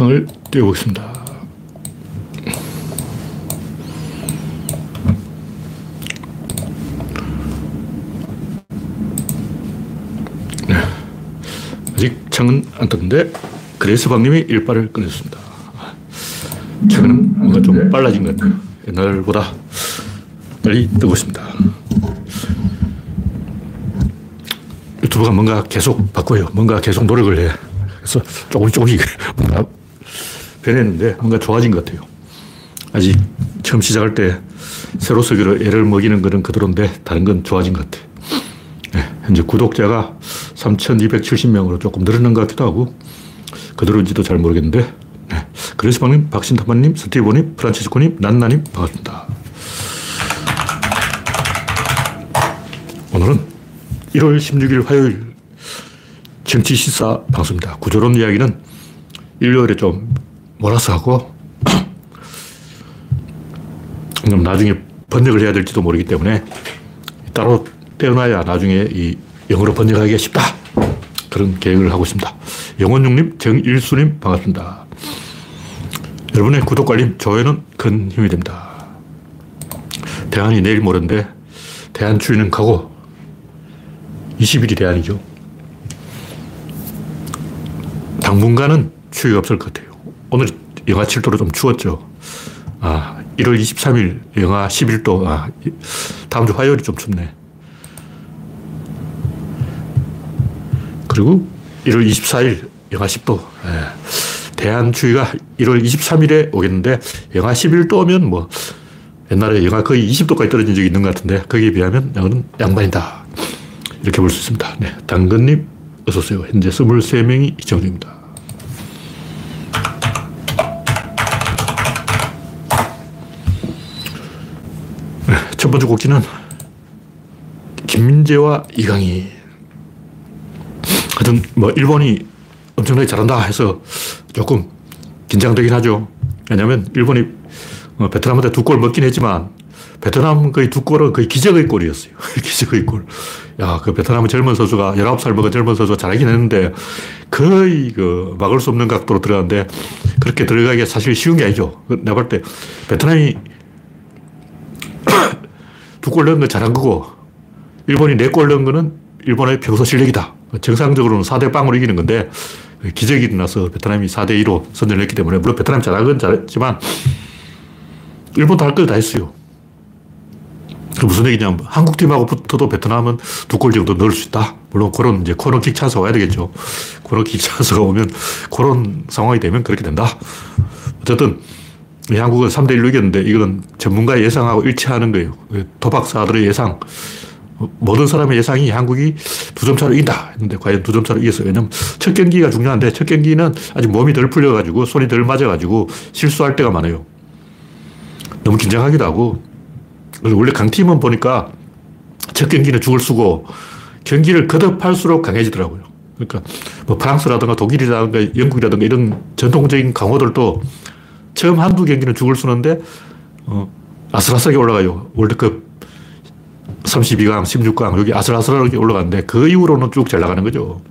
창을 띄워보겠습니다. 네. 아직 창은 안 떴는데 그레이스 박님이 일빠를 끊었습니다. 최근은 뭔가 좀 빨라진 것 같아요. 옛날보다 빨리 뜨고 있습니다. 유튜브가 뭔가 계속 바꿔요. 뭔가 계속 노력을 해. 그래서 조금씩 조금씩 변했는데 뭔가 좋아진 것 같아요. 아직 처음 시작할 때 새로 쓰기로 애를 먹이는 거는 그대로인데 다른 건 좋아진 것 같아요. 네, 현재 구독자가 3,270명으로 조금 늘어난 것 같기도 하고 그대로인지도 잘 모르겠는데 네. 그레스방님, 박신타마님, 스티브님, 프란치스코님, 난나님 반갑습니다. 오늘은 1월 16일 화요일 정치 시사 방송입니다. 구조론 이야기는 일요일에 좀 몰아서 하고 그럼 나중에 번역을 해야 될지도 모르기 때문에 따로 떼어놔야 나중에 이 영어로 번역하기가 쉽다. 그런 계획을 하고 있습니다. 영원용님, 정일수님 반갑습니다. 여러분의 구독, 알림, 좋아요는 큰 힘이 됩니다. 대안이 내일 모레인데 대안 추위는 가고 20일이 대안이죠. 당분간은 추위가 없을 것 같아요. 오늘 영하 7도로 좀 추웠죠. 아, 1월 23일 영하 11도. 아, 다음 주 화요일이 좀 춥네. 그리고 1월 24일 영하 10도. 예. 대한 추위가 1월 23일에 오겠는데 영하 11도 오면 뭐 옛날에 영하 거의 20도까지 떨어진 적이 있는 것 같은데 거기에 비하면 이거는 양반이다. 이렇게 볼 수 있습니다. 네. 당근님 어서 오세요. 현재 23명이 시청 중입니다. 네, 첫 번째 곡지는 김민재와 이강희. 하여튼 뭐 일본이 엄청나게 잘한다 해서 조금 긴장되긴 하죠. 왜냐하면 일본이 어, 베트남한테 두 골 먹긴 했지만 베트남 거의 두 골은 거의 기적의 골이었어요. 기적의 골. 야, 그 베트남 젊은 선수가, 19살 먹은 젊은 선수가 잘하긴 했는데, 거의 그 막을 수 없는 각도로 들어갔는데, 그렇게 들어가기가 사실 쉬운 게 아니죠. 그 내가 볼 때, 베트남이 두 골 넣은 건 잘한 거고, 일본이 네 골 넣은 거는 일본의 평소 실력이다. 정상적으로는 4대 0으로 이기는 건데, 기적이 일어나서 베트남이 4대 2로 선전을 했기 때문에, 물론 베트남이 잘한 건 잘했지만, 일본도 할 걸 다 했어요. 그 무슨 얘기냐면 한국 팀하고 붙어도 베트남은 두 골 정도 넣을 수 있다. 물론 그런 이제 코너킥 찬스가 와야 되겠죠. 코너킥 찬스가 오면 그런 상황이 되면 그렇게 된다. 어쨌든 한국은 3대 1로 이겼는데 이건 전문가의 예상하고 일치하는 거예요. 도박사들의 예상. 모든 사람의 예상이 한국이 두 점 차로 이긴다 했는데 과연 두 점 차로 이겼어요. 왜냐면 첫 경기가 중요한데 첫 경기는 아직 몸이 덜 풀려가지고 손이 덜 맞아가지고 실수할 때가 많아요. 너무 긴장하기도 하고 원래 강팀은 보니까 첫 경기는 죽을 쓰고 경기를 거듭할수록 강해지더라고요. 그러니까 뭐 프랑스라든가 독일이라든가 영국이라든가 이런 전통적인 강호들도 처음 한두 경기는 죽을 쓰는데 어, 아슬아슬하게 올라가요. 월드컵 32강, 16강 여기 아슬아슬하게 올라가는데 그 이후로는 쭉 잘 나가는 거죠.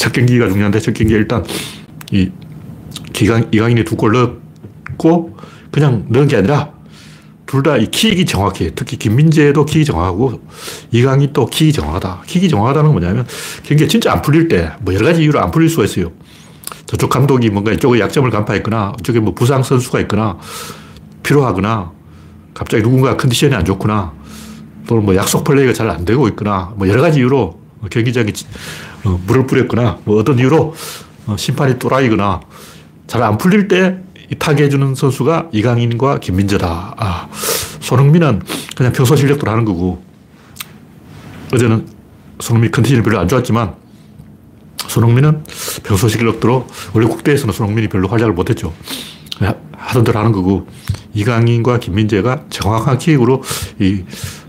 첫 경기가 중요한데 첫 경기 일단 이 기강, 이강인이 두 골 넣고 그냥 넣은 게 아니라 둘 다 이 킥이 정확해. 특히 김민재도 킥이 정확하고 이강이 또 킥이 정확하다. 킥이 정확하다는 건 뭐냐면 경기가 진짜 안 풀릴 때 뭐 여러 가지 이유로 안 풀릴 수가 있어요. 저쪽 감독이 뭔가 이쪽의 약점을 간파했거나 이쪽에 뭐 부상 선수가 있거나 필요하거나 갑자기 누군가 컨디션이 안 좋구나 또는 뭐 약속 플레이가 잘 안 되고 있거나 뭐 여러 가지 이유로 경기장에 어, 물을 뿌렸거나 뭐 어떤 이유로 어, 심판이 또라이거나 잘 안 풀릴 때 타개해주는 선수가 이강인과 김민재다. 아, 손흥민은 그냥 평소 실력대로 하는 거고, 어제는 손흥민 컨디션이 별로 안 좋았지만, 손흥민은 평소 실력대로, 원래 국대에서는 손흥민이 별로 활약을 못했죠. 하던 대로 하는 거고, 이강인과 김민재가 정확한 킥으로 이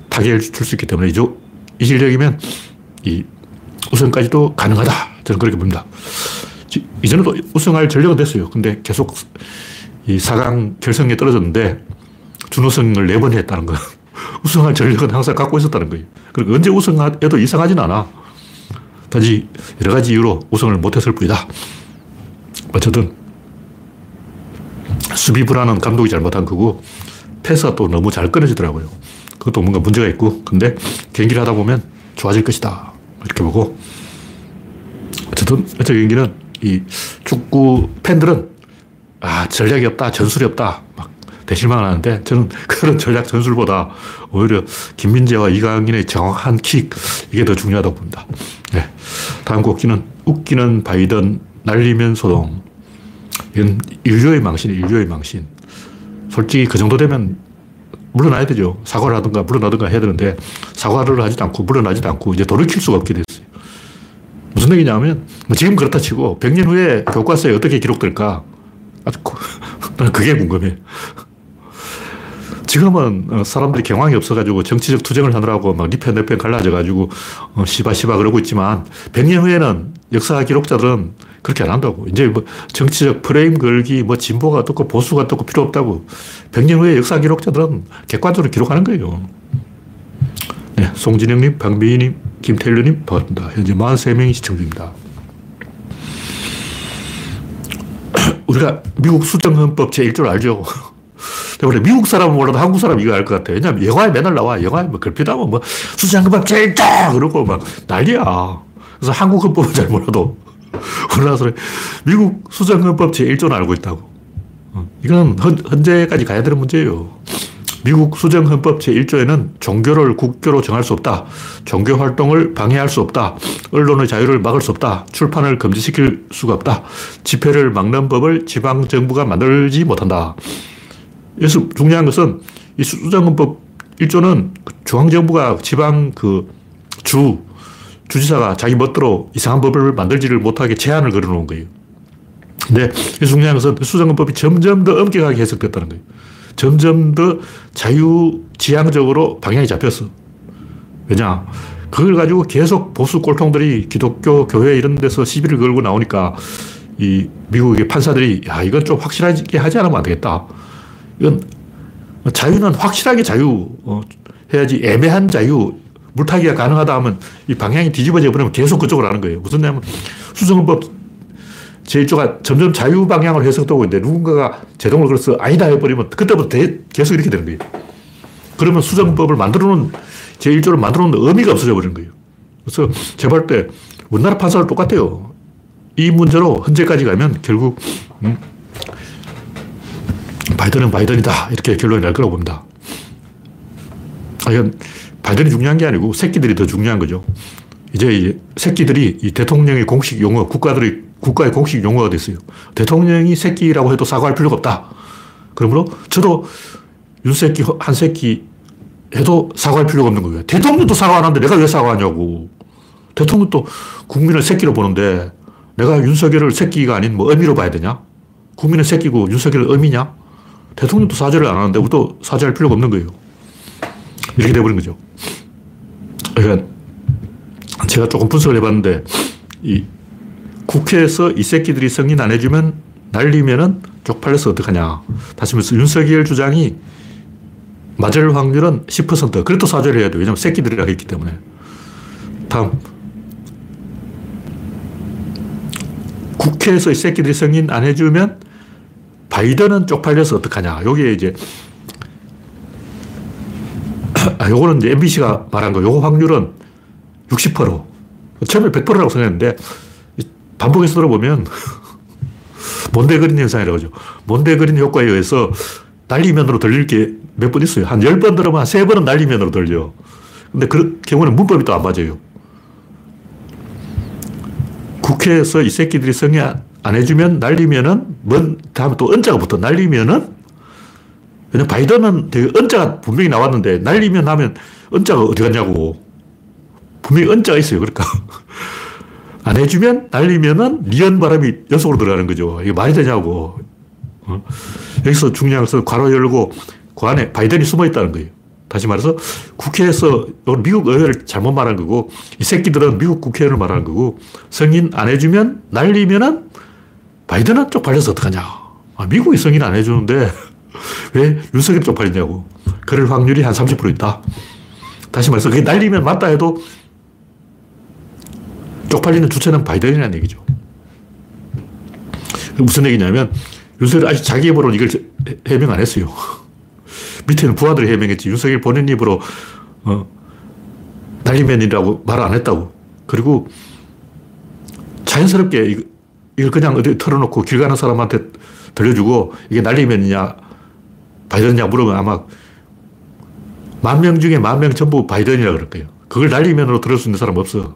타격을 줄 수 있기 때문에 이죠. 이 실력이면 이 우승까지도 가능하다. 저는 그렇게 봅니다. 이전에도 우승할 전력은 됐어요. 근데 계속 이 4강 결승에 떨어졌는데 준우승을 네번 했다는 거. 우승할 전력은 항상 갖고 있었다는 거예요. 그리고 언제 우승해도 이상하진 않아. 단지 여러 가지 이유로 우승을 못했을 뿐이다. 어쨌든 수비 불안은 감독이 잘못한 거고 패스가 또 너무 잘 끊어지더라고요. 그것도 뭔가 문제가 있고 근데 경기를 하다 보면 좋아질 것이다 이렇게 보고 어쨌든 어제 경기는 이 축구 팬들은 아 전략이 없다 전술이 없다 막 대실망을 하는데 저는 그런 전략 전술보다 오히려 김민재와 이강인의 정확한 킥 이게 더 중요하다고 봅니다. 네. 다음 곡기는 웃기는 바이든 날리면 소동 이건 인류의 망신, 인류의 망신. 솔직히 그 정도 되면 물러나야 되죠. 사과를 하든가 물러나든가 해야 되는데 사과를 하지도 않고 물러나지도 않고 이제 돌이킬 수가 없게 됐어요. 무슨 얘기냐면 뭐 지금 그렇다 치고 100년 후에 교과서에 어떻게 기록될까? 아주 그게 궁금해. 지금은 어, 사람들이 경황이 없어가지고 정치적 투쟁을 하느라고 막 니편 내편 갈라져가지고 어, 시바시바 그러고 있지만 100년 후에는 역사 기록자들은 그렇게 안 한다고. 이제 뭐 정치적 프레임 걸기, 뭐 진보가 어떻고 보수가 어떻고 필요 없다고. 100년 후에 역사 기록자들은 객관적으로 기록하는 거예요. 네, 송진영님, 박미희님, 김태일님 반갑습니다. 현재 43명이 시청 중입니다. 우리가 미국 수정헌법 제1조를 알죠. 때문에 미국 사람은 몰라도 한국 사람 이거 알 것 같아. 왜냐면 영화에 맨날 나와. 영화에 뭐 걸핏하면 뭐 수정헌법 제1조! 그러고 막 난리야. 그래서 한국 헌법은 잘 몰라도 우리나라 미국 수정헌법 제1조는 알고 있다고. 어, 이건 현재까지 가야 되는 문제예요. 미국 수정헌법 제1조에는 종교를 국교로 정할 수 없다. 종교 활동을 방해할 수 없다. 언론의 자유를 막을 수 없다. 출판을 금지시킬 수가 없다. 집회를 막는 법을 지방정부가 만들지 못한다. 여기서 중요한 것은 이 수정헌법 1조는 중앙정부가 지방 그 주, 주지사가 자기 멋대로 이상한 법을 만들지를 못하게 제한을 걸어 놓은 거예요. 근데 중요한 것은 수정헌법이 점점 더 엄격하게 해석됐다는 거예요. 점점 더 자유지향적으로 방향이 잡혔어. 왜냐? 그걸 가지고 계속 보수 꼴통들이 기독교 교회 이런 데서 시비를 걸고 나오니까 이 미국의 판사들이 야, 이건 좀 확실하게 하지 않으면 안 되겠다. 이건 자유는 확실하게 자유, 어, 해야지 애매한 자유, 물타기가 가능하다 하면 이 방향이 뒤집어져 버리면 계속 그쪽으로 하는 거예요. 무슨 냐면 수정법 제1조가 점점 자유 방향으로 해석되고 있는데 누군가가 제동을 걸어서 아니다 해버리면 그때부터 대, 계속 이렇게 되는 거예요. 그러면 수정법을 만들어 놓은 제1조를 만들어 놓은 의미가 없어져 버리는 거예요. 그래서 제가 때 우리나라 판사들 똑같아요. 이 문제로 현재까지 가면 결국 음, 바이든은 바이든이다 이렇게 결론이 날 거라고 봅니다. 아, 이건 바이든이 중요한 게 아니고 새끼들이 더 중요한 거죠. 이제 새끼들이 이 대통령의 공식 용어, 국가들의, 국가의 공식 용어가 됐어요. 대통령이 새끼라고 해도 사과할 필요가 없다. 그러므로 저도 윤새끼, 한새끼 해도 사과할 필요가 없는 거예요. 대통령도 사과 안 하는데 내가 왜 사과하냐고. 대통령도 국민을 새끼로 보는데 내가 윤석열을 새끼가 아닌 뭐 의미로 봐야 되냐? 국민은 새끼고 윤석열은 의미냐? 대통령도 사죄를 안 하는데 우리도 사죄할 필요가 없는 거예요. 이렇게 돼버린 거죠. 그러니까 제가 조금 분석을 해봤는데 이 국회에서 이 새끼들이 승인 안 해주면 날리면은 쪽팔려서 어떡하냐. 다시 말해서 윤석열 주장이 맞을 확률은 10%. 그래도 사죄를 해야 돼. 왜냐면 새끼들이라고 했기 때문에. 다음. 국회에서 이 새끼들이 승인 안 해주면 바이든은 쪽팔려서 어떡하냐. 여기에 이제 아, 요거는 이제 MBC가 말한 거, 요거 확률은 60%. 처음에 100%라고 생각했는데, 반복해서 들어보면, 몬데그린 현상이라고 하죠. 몬데그린 효과에 의해서 날리면으로 들릴 게 몇 번 있어요. 한 10번 들으면 한 3번은 날리면으로 들려. 근데 그 경우는 문법이 또 안 맞아요. 국회에서 이 새끼들이 성의 안 해주면 날리면은, 뭔, 다음에 또 은자가 붙어. 날리면은 왜냐면 바이든은 되게 은자가 분명히 나왔는데 날리면 하면 은자가 어디 갔냐고. 분명히 은자가 있어요. 그러니까. 안 해주면 날리면은 니은 바람이 연속으로 들어가는 거죠. 이게 말이 되냐고. 어? 여기서 중요한 것은 괄호 열고 그 안에 바이든이 숨어 있다는 거예요. 다시 말해서 국회에서 미국 의회를 잘못 말한 거고 이 새끼들은 미국 국회의원을 말하는 거고 승인 안 해주면 날리면은 바이든은 쪽팔려서 어떡하냐. 아, 미국이 승인 안 해주는데 왜 윤석열이 쪽팔리냐고. 그럴 확률이 한 30% 있다. 다시 말해서 그게 날리면 맞다 해도 쪽팔리는 주체는 바이든이라는 얘기죠. 무슨 얘기냐면 윤석열이 아직 자기 입으로는 이걸 해명 안 했어요. 밑에는 부하들이 해명했지. 윤석열 본인 입으로 어, 날리면이라고 말 안 했다고. 그리고 자연스럽게 이걸 그냥 어디 털어놓고 길 가는 사람한테 들려주고 이게 날리면이냐 바이든이냐 물으면 아마 만 명 중에 만 명 전부 바이든이라 그럴 거예요. 그걸 날리면으로 들을 수 있는 사람 없어.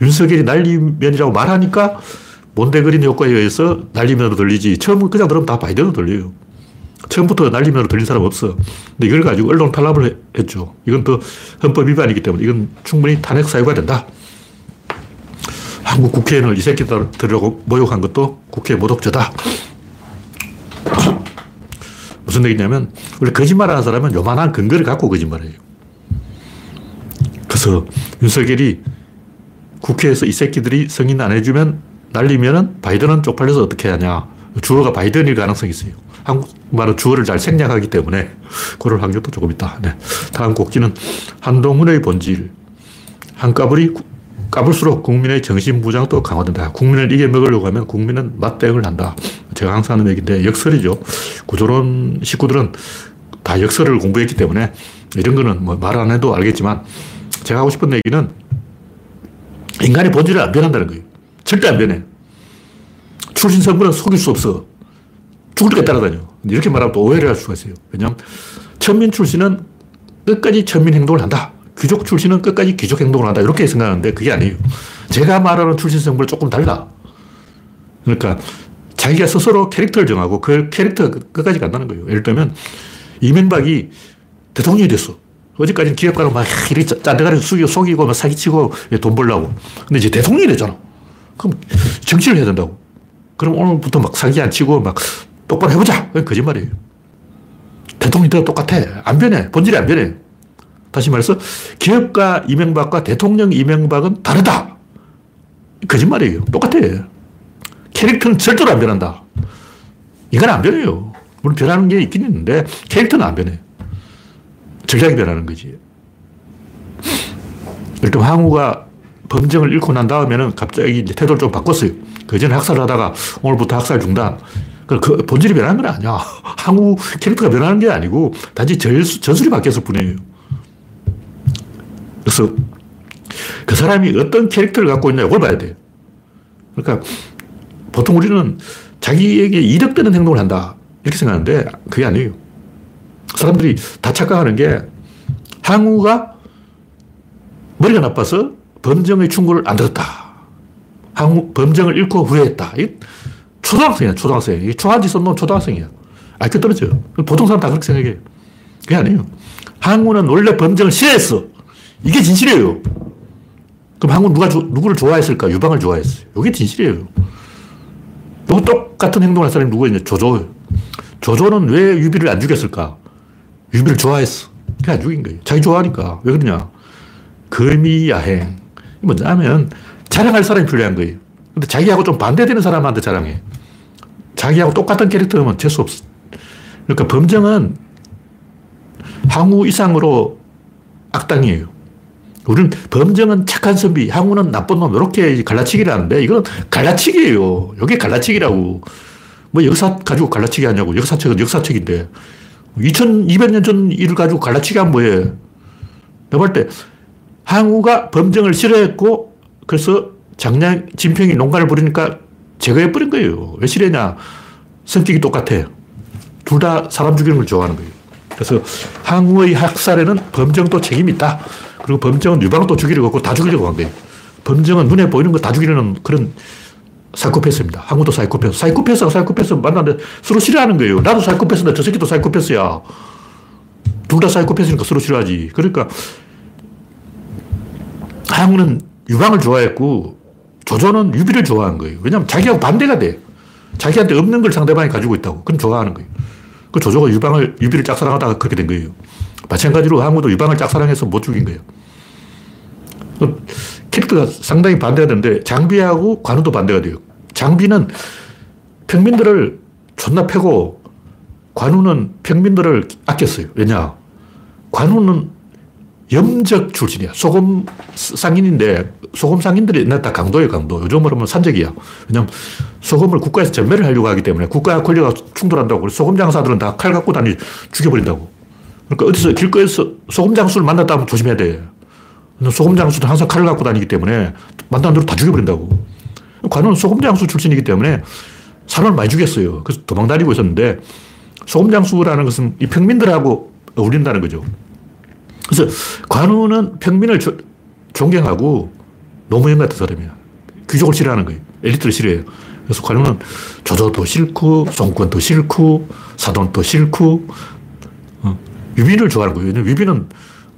윤석열이 날리면이라고 말하니까 몬데그린 효과에 의해서 날리면으로 들리지. 처음 그냥 들으면 다 바이든으로 들려요. 처음부터 날리면으로 들린 사람 없어. 근데 이걸 가지고 언론 탄압을 했죠. 이건 또 헌법 위반이기 때문에 이건 충분히 탄핵 사유가 된다. 한국 국회의원을 이 새끼들이라고 모욕한 것도 국회 모독죄다. 무슨 얘기냐면, 원래 거짓말 하는 사람은 요만한 근거를 갖고 거짓말해요. 그래서 윤석열이 국회에서 이 새끼들이 승인 안 해주면 날리면은 바이든은 쪽팔려서 어떻게 하냐. 주어가 바이든일 가능성이 있어요. 한국말은 주어를 잘 생략하기 때문에 그럴 확률도 조금 있다. 네. 다음 곡지는 한동훈의 본질. 한까불이 까불수록 국민의 정신부장도 강화된다. 국민을 이겨먹으려고 하면 국민은 맞대응을 한다. 제가 항상 하는 얘기인데 역설이죠. 구조론 식구들은 다 역설을 공부했기 때문에 이런 거는 뭐 말 안 해도 알겠지만 제가 하고 싶은 얘기는 인간의 본질을 안 변한다는 거예요. 절대 안 변해. 출신 성분은 속일 수 없어. 죽을 때까지 따라다녀. 이렇게 말하면 또 오해를 할 수가 있어요. 왜냐하면 천민 출신은 끝까지 천민 행동을 한다. 귀족 출신은 끝까지 귀족 행동을 한다. 이렇게 생각하는데 그게 아니에요. 제가 말하는 출신 성분은 조금 달라. 그러니까 자기가 스스로 캐릭터를 정하고 그 캐릭터 끝까지 간다는 거예요. 예를 들면 이명박이 대통령이 됐어. 어제까지는 기업가로 막 이렇게 짠대가리 숙이고 속이고 막 사기치고 돈 벌라고. 근데 이제 대통령이 되잖아. 그럼 정치를 해야 된다고. 그럼 오늘부터 막 사기 안 치고 막 똑바로 해보자. 거짓말이에요. 대통령이 더 똑같아. 안 변해. 본질이 안 변해. 다시 말해서 기업가 이명박과 대통령 이명박은 다르다. 거짓말이에요. 똑같아. 캐릭터는 절대로 안 변한다. 이건 안 변해요. 물론 변하는 게 있긴 있는데 캐릭터는 안 변해. 전략이 변하는 거지. 일단 황후가 범정을 잃고 난 다음에는 갑자기 이제 태도를 좀 바꿨어요. 그 전에 학살을 하다가 오늘부터 학살 중단. 그 본질이 변하는 건 아니야. 항우 캐릭터가 변하는 게 아니고 단지 전술이 바뀌었을 뿐이에요. 그래서 그 사람이 어떤 캐릭터를 갖고 있냐 이걸 봐야 돼. 그러니까 보통 우리는 자기에게 이득되는 행동을 한다. 이렇게 생각하는데 그게 아니에요. 사람들이 다 착각하는 게 항우가 머리가 나빠서 범정의 충고를 안 들었다. 항우, 범정을 잃고 후회했다. 초등학생이야, 초등학생. 이 초한지 썼는 초등학생이야. IQ 떨어져. 보통 사람 다 그렇게 생각해. 그게 아니에요. 항우는 원래 범정을 싫어했어. 이게 진실이에요. 그럼 항우 누가, 누구를 좋아했을까? 유방을 좋아했어요. 이게 진실이에요. 또 똑같은 행동을 한 사람이 누구였냐? 조조. 조조는 왜 유비를 안 죽였을까? 유비를 좋아했어. 그게 안 죽인 거예요. 자기 좋아하니까. 왜 그러냐? 거미야행. 뭐냐면 자랑할 사람이 필요한 거예요. 근데 자기하고 좀 반대되는 사람한테 자랑해. 자기하고 똑같은 캐릭터면 재수 없어. 그러니까 범정은 항우 이상으로 악당이에요. 우리는 범정은 착한 선비, 항우는 나쁜 놈, 이렇게 갈라치기를 하는데 이건 갈라치기예요. 이게 갈라치기라고. 뭐 역사 가지고 갈라치기 하냐고. 역사책은 역사책인데. 2200년 전 일을 가지고 갈라치기 하면 뭐해. 내가 볼 때, 항우가 범정을 싫어했고, 그래서 장량, 진평이 농간을 부리니까 제거해버린 거예요. 왜 싫어했냐. 성격이 똑같아. 둘 다 사람 죽이는 걸 좋아하는 거예요. 그래서 항우의 학살에는 범정도 책임이 있다. 그리고 범정은 유방도 죽이려고 하고 다 죽이려고 한 거예요. 범정은 눈에 보이는 거 다 죽이려는 그런 사이코패스입니다. 항우도 사이코패스. 사이코패스가 사이코패스 만났는데 서로 싫어하는 거예요. 나도 사이코패스인데 저 새끼도 사이코패스야. 둘 다 사이코패스니까 서로 싫어하지. 그러니까 항우는 유방을 좋아했고 조조는 유비를 좋아한 거예요. 왜냐하면 자기하고 반대가 돼. 자기한테 없는 걸 상대방이 가지고 있다고. 그럼 좋아하는 거예요. 그 조조가 유방을, 유비를 짝사랑하다가 그렇게 된 거예요. 마찬가지로 항우도 유방을 짝사랑해서 못 죽인 거예요. 그 캐릭터가 상당히 반대가 되는데 장비하고 관우도 반대가 돼요. 장비는 평민들을 존나 패고 관우는 평민들을 아꼈어요. 왜냐? 관우는 염적 출신이야. 소금 상인인데, 소금 상인들이 옛날 다 강도예요, 강도. 요즘으로 하면 산적이야. 왜냐면 소금을 국가에서 전매를 하려고 하기 때문에 국가와 권력과 충돌한다고. 소금 장사들은 다 칼 갖고 다니 죽여버린다고. 그러니까 어디서 길거리에서 소금 장수를 만났다 하면 조심해야 돼. 소금 장수는 항상 칼을 갖고 다니기 때문에 만난 대로 다 죽여버린다고. 관우는 소금 장수 출신이기 때문에 사람을 많이 죽였어요. 그래서 도망 다니고 있었는데 소금 장수라는 것은 이 평민들하고 어울린다는 거죠. 그래서 관우는 평민을 조, 존경하고 노무현 같은 사람이야. 귀족을 싫어하는 거예요. 엘리트를 싫어해요. 그래서 관우는 조조도 싫고, 손권도 싫고, 사돈도 싫고, 어, 유비를 좋아하는 거예요. 왜냐면 유비는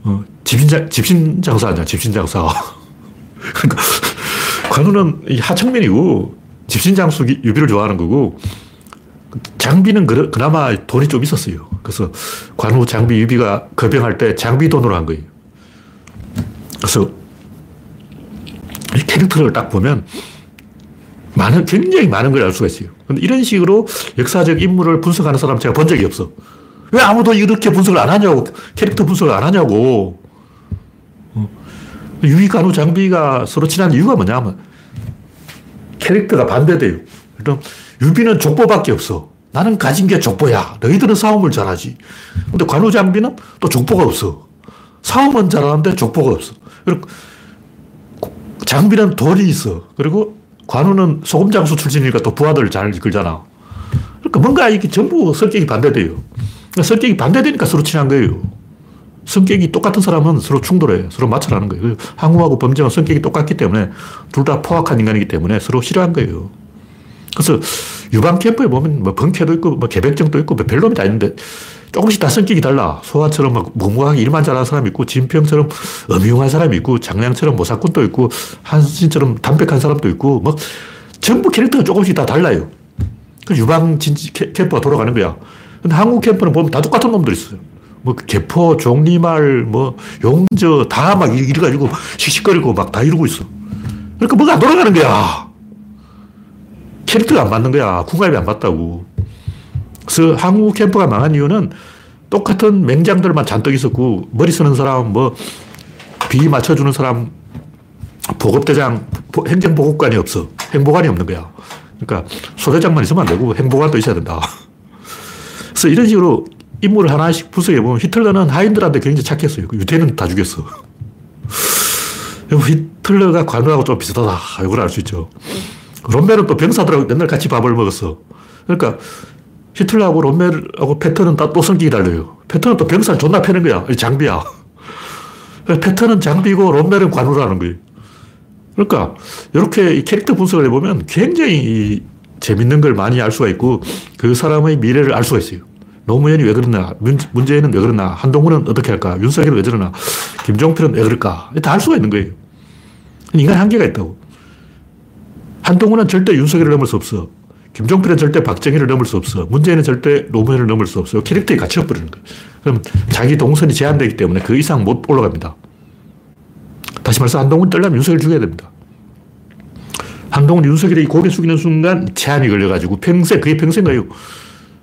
어, 짚신장, 짚신장사 아니야, 짚신장사. 그러니까 관우는 하층민이고, 집신장수 유비를 좋아하는 거고, 장비는 그나마 돈이 좀 있었어요. 그래서 관우, 장비, 유비가 거병할 때 장비 돈으로 한 거예요. 그래서 이 캐릭터를 딱 보면 많은, 굉장히 많은 걸 알 수가 있어요. 근데 이런 식으로 역사적 인물을 분석하는 사람 제가 본 적이 없어. 왜 아무도 이렇게 분석을 안 하냐고, 캐릭터 분석을 안 하냐고. 관우, 장비가 서로 친한 이유가 뭐냐면 캐릭터가 반대돼요. 일단 유비는 족보밖에 없어. 나는 가진 게 족보야. 너희들은 싸움을 잘하지. 근데 관우 장비는 또 족보가 없어. 싸움은 잘하는데 족보가 없어. 그리고 장비는 돈이 있어. 그리고 관우는 소금 장수 출신이니까 또 부하들 잘 이끌잖아. 그러니까 뭔가 이게 전부 성격이 반대돼요. 그러니까 성격이 반대되니까 서로 친한 거예요. 성격이 똑같은 사람은 서로 충돌해. 서로 마찰하는 거예요. 항우하고 범정은 성격이 똑같기 때문에 둘 다 포악한 인간이기 때문에 서로 싫어한 거예요. 그래서 유방 캠프에 보면 뭐 번쾌도 있고 뭐 개백정도 있고 뭐 별놈이 다 있는데 조금씩 다 성격이 달라. 소아처럼 막 묵묵하게 일만 잘하는 사람이 있고 진평처럼 음흉한 사람이 있고 장량처럼 모사꾼도 있고 한신처럼 담백한 사람도 있고 뭐 전부 캐릭터가 조금씩 다 달라요. 그 유방 진지 캠프가 돌아가는 거야. 근데 한국 캠프는 보면 다 똑같은 놈들 있어요. 뭐 개포, 종리말, 뭐 용저 다 막 이래가지고 씩씩거리고 막 다 이러고 있어. 그러니까 뭐가 안 돌아가는 거야. 캐릭터가 안 맞는 거야. 궁합이 안 맞다고. 그래서 한국 캠프가 망한 이유는 똑같은 맹장들만 잔뜩 있었고, 머리 쓰는 사람, 뭐, 비 맞춰주는 사람, 보급대장, 행정보급관이 없어. 행보관이 없는 거야. 그러니까 소대장만 있으면 안 되고 행보관도 있어야 된다. 그래서 이런 식으로 인물을 하나씩 분석해 보면 히틀러는 하인들한테 굉장히 착했어요. 그 유태인은 다 죽였어. 히틀러가 관우하고 좀 비슷하다. 이걸 알 수 있죠. 롬멜은 또 병사들하고 맨날 같이 밥을 먹었어. 그러니까 히틀러하고 롬멜하고 패턴은 또 성격이 달라요. 패턴은 또 병사를 존나 패는 거야. 장비야. 패턴은 장비고 롬멜은 관우라는 거예요. 그러니까 이렇게 캐릭터 분석을 해보면 굉장히 재밌는 걸 많이 알 수가 있고 그 사람의 미래를 알 수가 있어요. 노무현이 왜 그러나, 문재인은 왜 그러나, 한동훈은 어떻게 할까, 윤석열은 왜 저러나, 김종필은 왜 그럴까, 다 알 수가 있는 거예요. 인간 한계가 있다고. 한동훈은 절대 윤석열을 넘을 수 없어. 김종필은 절대 박정희를 넘을 수 없어. 문재인은 절대 노무현을 넘을 수 없어. 캐릭터에 갇혀 버리는 거예요. 그럼 자기 동선이 제한되기 때문에 그 이상 못 올라갑니다. 다시 말해서 한동훈 떨려면 윤석열 죽여야 됩니다. 한동훈 윤석열이 고개 숙이는 순간 제한이 걸려가지고 평생, 그게 평생 가요.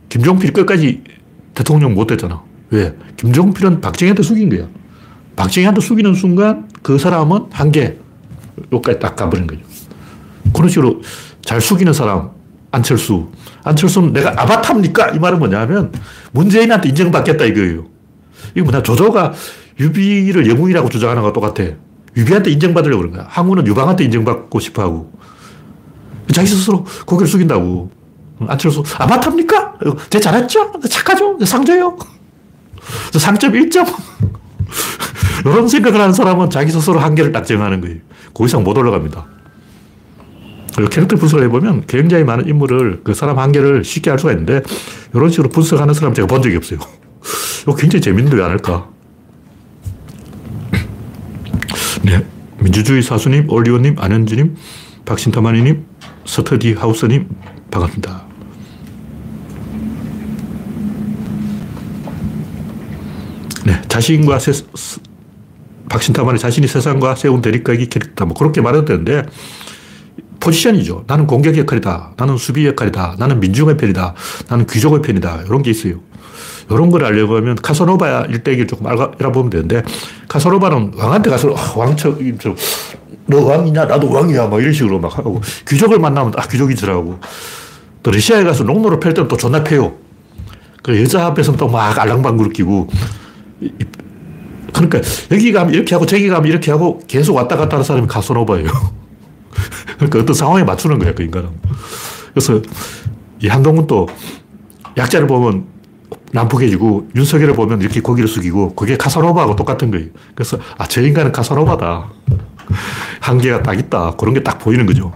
김종필이 끝까지 대통령 못 됐잖아. 왜? 김종필은 박정희한테 숙인 거야. 박정희한테 숙이는 순간 그 사람은 한계, 여기까지 딱 가버린 거죠. 그런 식으로 잘 숙이는 사람, 안철수. 안철수는 내가 아바타입니까? 이 말은 뭐냐면 문재인한테 인정받겠다 이거예요. 이거 뭐냐. 조조가 유비를 영웅이라고 주장하는 거와 똑같아. 유비한테 인정받으려고 그런 거야. 항우는 유방한테 인정받고 싶어 하고. 자기 스스로 고개를 숙인다고. 안철수, 아바타입니까? 제 잘했죠? 착하죠? 상조요? 상점 1점? 이런 생각을 하는 사람은 자기 스스로 한계를 딱 정하는 거예요. 그 이상 못 올라갑니다. 그리고 캐릭터 분석을 해보면 굉장히 많은 인물을 그 사람 한계를 쉽게 알 수가 있는데 이런 식으로 분석하는 사람 제가 본 적이 없어요. 이거 굉장히 재밌는 왜 않을까? 네. 민주주의 사수님, 올리오님, 안현주님, 박신타마니님, 서터디 하우스님, 반갑습니다. 네. 자신과 세, 박신타만의 자신이 세상과 세운 대립각이 캐릭터, 뭐 그렇게 말해도 되는데 포지션이죠. 나는 공격 역할이다. 나는 수비 역할이다. 나는 민중의 편이다. 나는 귀족의 편이다. 이런 게 있어요. 이런 걸 알려고 하면 카사노바 일대기를 조금 알아보면 되는데 카사노바는 왕한테 가서 아, 왕처럼 너 왕이냐 나도 왕이야 막 이런 식으로 막 하고 귀족을 만나면 아 귀족이더라고 또 러시아에 가서 농로를 펼 때는 또 존나 패요 그 여자 앞에서는 또 막 알랑방구를 끼고 그러니까 여기 가면 이렇게 하고 저기 가면 이렇게 하고 계속 왔다 갔다 하는 사람이 카사노바예요 그러니까 어떤 상황에 맞추는 거야 그 인간은 그래서 이 한동훈 또 약자를 보면 난폭해지고 윤석열을 보면 이렇게 고기를 숙이고 그게 카사노바하고 똑같은 거예요. 그래서 아, 저 인간은 카사노바다. 한계가 딱 있다. 그런 게 딱 보이는 거죠.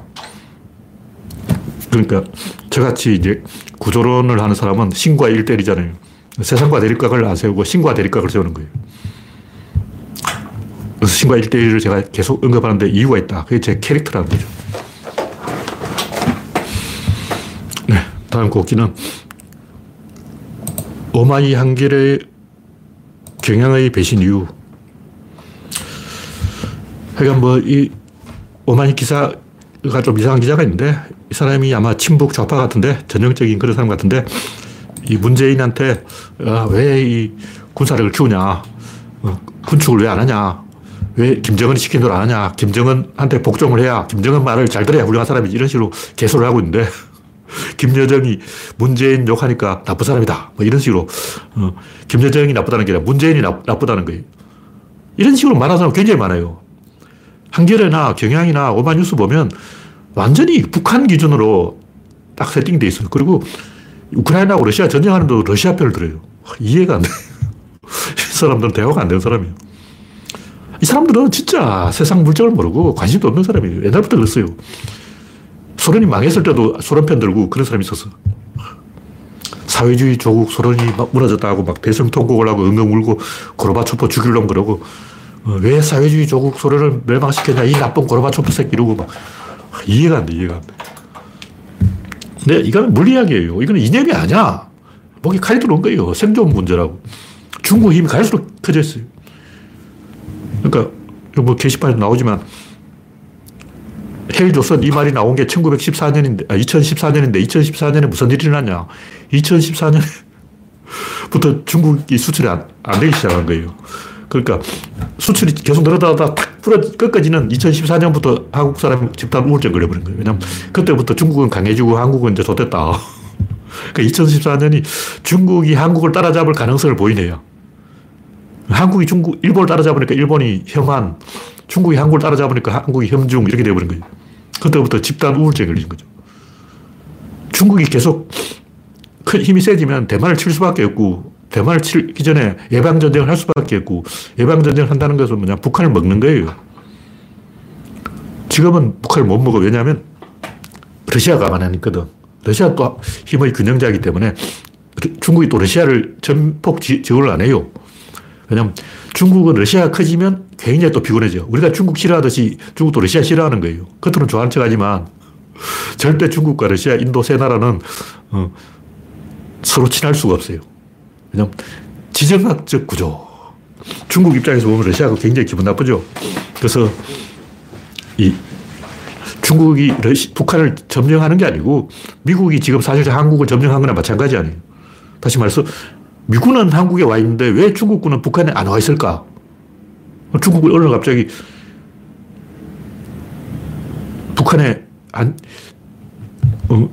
그러니까 저같이 이제 구조론을 하는 사람은 신과 일대리잖아요. 세상과 대립각을 안 세우고 신과 대립각을 세우는 거예요. 그래서 신과 일대리를 제가 계속 언급하는데 이유가 있다. 그게 제 캐릭터라는 거죠. 네. 다음 꼭지는 오마이 한길의 경향의 배신 이유. 하여간 뭐, 이 오마이 기사가 좀 이상한 기자가 있는데, 이 사람이 아마 친북 좌파 같은데, 전형적인 그런 사람 같은데, 이 문재인한테 아, 왜 이 군사력을 키우냐, 어, 군축을 왜 안 하냐, 왜 김정은이 시킨 대로 안 하냐, 김정은한테 복종을 해야, 김정은 말을 잘 들어야 훌륭한 사람이지, 이런 식으로 개소리를 하고 있는데, 김여정이 문재인 욕하니까 나쁜 사람이다. 뭐 이런 식으로. 어, 김여정이 나쁘다는 게 아니라 문재인이 나, 나쁘다는 거예요. 이런 식으로 말하는 사람 굉장히 많아요. 한겨레나 경향이나 오마뉴스 보면 완전히 북한 기준으로 딱 세팅돼 있어요. 그리고 우크라이나하고 러시아 전쟁하는데도 러시아 편을 들어요. 이해가 안 돼. 이 사람들은 대화가 안 되는 사람이에요. 이 사람들은 진짜 세상 물정을 모르고 관심도 없는 사람이에요. 옛날부터 그랬어요. 소련이 망했을 때도 소련 편 들고 그런 사람이 있었어. 사회주의 조국 소련이 막 무너졌다고 막 대성 통곡을 하고 엉엉 울고 고르바초프 놈 그러고 어, 왜 사회주의 조국 소련을 멸망시켰냐 이 나쁜 고르바초프 새끼 이러고 막 이해가 안 돼, 이해가 안 돼. 근데 이거는 물리학이에요. 이거는 이념이 아니야. 목에 칼이 들어온 거예요. 생존 문제라고. 중국 힘이 갈수록 커져 있어요. 그러니까 뭐 게시판에 나오지만 헬조선 이 말이 나온 게 1914년인데, 아, 2014년인데, 2014년에 무슨 일이 일어났냐. 2014년부터 중국이 수출이 안, 안 되기 시작한 거예요. 그러니까 수출이 계속 늘어나다 탁 풀어, 끝까지는 2014년부터 한국 사람이 집단 우울증 걸려버린 거예요. 왜냐면 그때부터 중국은 강해지고 한국은 이제 좋됐다. 그러니까 2014년이 중국이 한국을 따라잡을 가능성을 보이네요. 한국이 중국, 일본을 따라잡으니까 일본이 혐한, 중국이 한국을 따라잡으니까 한국이 혐중 이렇게 되어버린 거예요. 그때부터 집단 우울증이 걸린 거죠. 중국이 계속 큰 힘이 세지면 대만을 칠 수밖에 없고 대만을 치기 전에 예방전쟁을 할 수밖에 없고 예방전쟁을 한다는 것은 뭐냐 북한을 먹는 거예요. 지금은 북한을 못 먹어. 왜냐하면 러시아가 가만히 있거든. 러시아 또 힘의 균형자이기 때문에 중국이 또 러시아를 전폭 지원을 안 해요. 왜냐면 중국은 러시아가 커지면 굉장히 또 피곤해져. 우리가 중국 싫어하듯이 중국도 러시아 싫어하는 거예요. 겉으로는 좋아하는 척 하지만 절대 중국과 러시아, 인도 세 나라는 어, 서로 친할 수가 없어요. 왜냐면 지정학적 구조. 중국 입장에서 보면 러시아가 굉장히 기분 나쁘죠. 그래서 이 중국이 러시, 북한을 점령하는 게 아니고 미국이 지금 사실 한국을 점령한 거나 마찬가지 아니에요. 다시 말해서 미군은 한국에 와 있는데 왜 중국군은 북한에 안 와 있을까? 중국은 어느 갑자기 북한에 안, 어,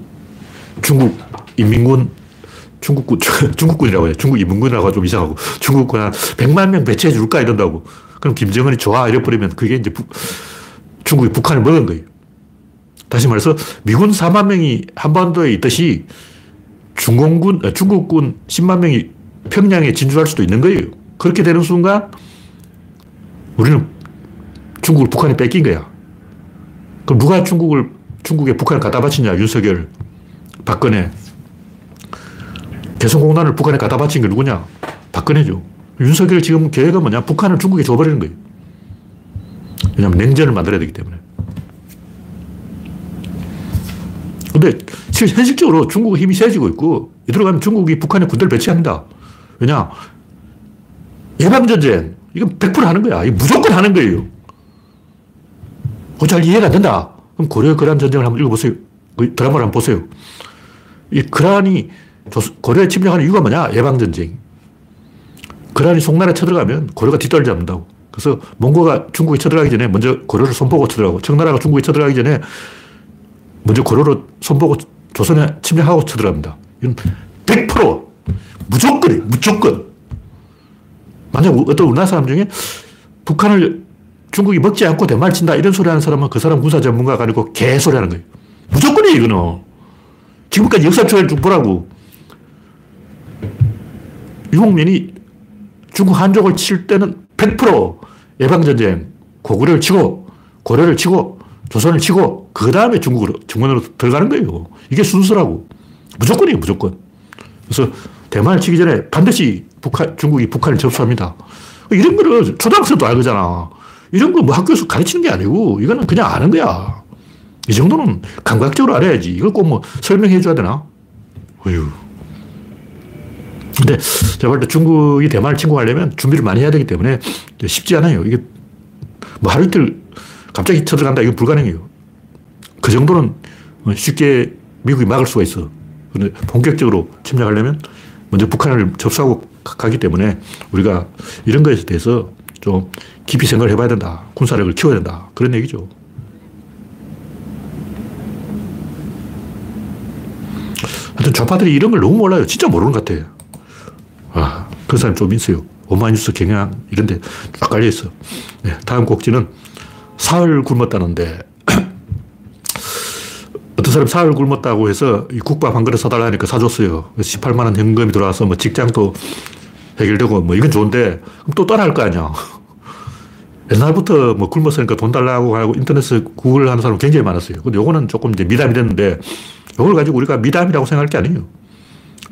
중국 인민군, 중국군, 중국군이라고 해. 중국 인민군이라고 좀 이상하고. 중국군 한 100만 명 배치해 줄까? 이런다고. 그럼 김정은이 좋아. 이래버리면 그게 이제 북, 중국이 북한을 먹은 거예요. 다시 말해서 미군 4만 명이 한반도에 있듯이 중공군, 아, 중국군 10만 명이 평양에 진출할 수도 있는 거예요. 그렇게 되는 순간 우리는 중국을 북한에 뺏긴 거야. 그럼 누가 중국을, 중국에 북한을 갖다 바치냐? 윤석열, 박근혜. 개성공단을 북한에 갖다 바친 게 누구냐? 박근혜죠. 윤석열 지금 계획은 뭐냐? 북한을 중국에 줘버리는 거예요. 왜냐하면 냉전을 만들어야 되기 때문에. 근데 현실적으로 중국의 힘이 세지고 있고, 이대로 가면 중국이 북한에 군대를 배치합니다. 왜냐? 예방전쟁. 이건 100% 하는 거야. 이 무조건 하는 거예요. 잘 이해가 안 된다. 그럼 고려 거란 전쟁을 한번 읽어보세요. 그 드라마를 한번 보세요. 이 거란이 고려에 침략하는 이유가 뭐냐? 예방전쟁. 거란이 송나라에 쳐들어가면 고려가 뒷덜 잡는다고. 그래서 몽고가 중국에 쳐들어가기 전에 먼저 고려를 손보고 쳐들어가고 청나라가 중국에 쳐들어가기 전에 먼저 고려를 손보고 조선에 침략하고 쳐들어갑니다. 이건 100% 무조건이 무조건. 만약 어떤 우리나라 사람 중에 북한을 중국이 먹지 않고 대말 친다 이런 소리 하는 사람은 그 사람 군사 전문가가 아니고 개소리 하는 거예요. 무조건이에요, 이거는. 지금까지 역사 초회를 좀 보라고. 유목민이 중국 한족을 칠 때는 100% 예방전쟁, 고구려를 치고, 고려를 치고, 조선을 치고, 그 다음에 중국으로, 중원으로 들어가는 거예요. 이게 순서라고. 무조건이에요, 무조건. 그래서 대만을 치기 전에 반드시 북한, 중국이 북한을 접수합니다. 이런 거를 초등학생도 알거잖아. 이런 거 뭐 학교에서 가르치는 게 아니고, 이거는 그냥 아는 거야. 이 정도는 감각적으로 알아야지. 이걸 꼭 뭐 설명해 줘야 되나? 어휴. 근데 제가 볼 때 중국이 대만을 침공하려면 준비를 많이 해야 되기 때문에 쉽지 않아요. 이게 뭐 하루 이틀 갑자기 쳐들어간다. 이건 불가능해요. 그 정도는 쉽게 미국이 막을 수가 있어. 근데 본격적으로 침략하려면 먼저 북한을 접수하고 가기 때문에 우리가 이런 것에 대해서 좀 깊이 생각을 해봐야 된다. 군사력을 키워야 된다. 그런 얘기죠. 하여튼 좌파들이 이런 걸 너무 몰라요. 진짜 모르는 것 같아요. 아, 그 사람 좀 있어요. 오마이뉴스 경향 이런 데 쫙 깔려 있어. 네, 다음 곡지는 사흘 굶었다는데 어떤 사람 사흘 굶었다고 해서 국밥 한 그릇 사달라니까 사줬어요. 18만 원 현금이 들어와서 뭐 직장도 해결되고 뭐 이건 좋은데 그럼 또 따라 할 거 아니야. 옛날부터 뭐 굶었으니까 돈 달라고 하고 인터넷에 구글 하는 사람 굉장히 많았어요. 근데 요거는 조금 이제 미담이 됐는데 이걸 가지고 우리가 미담이라고 생각할 게 아니에요.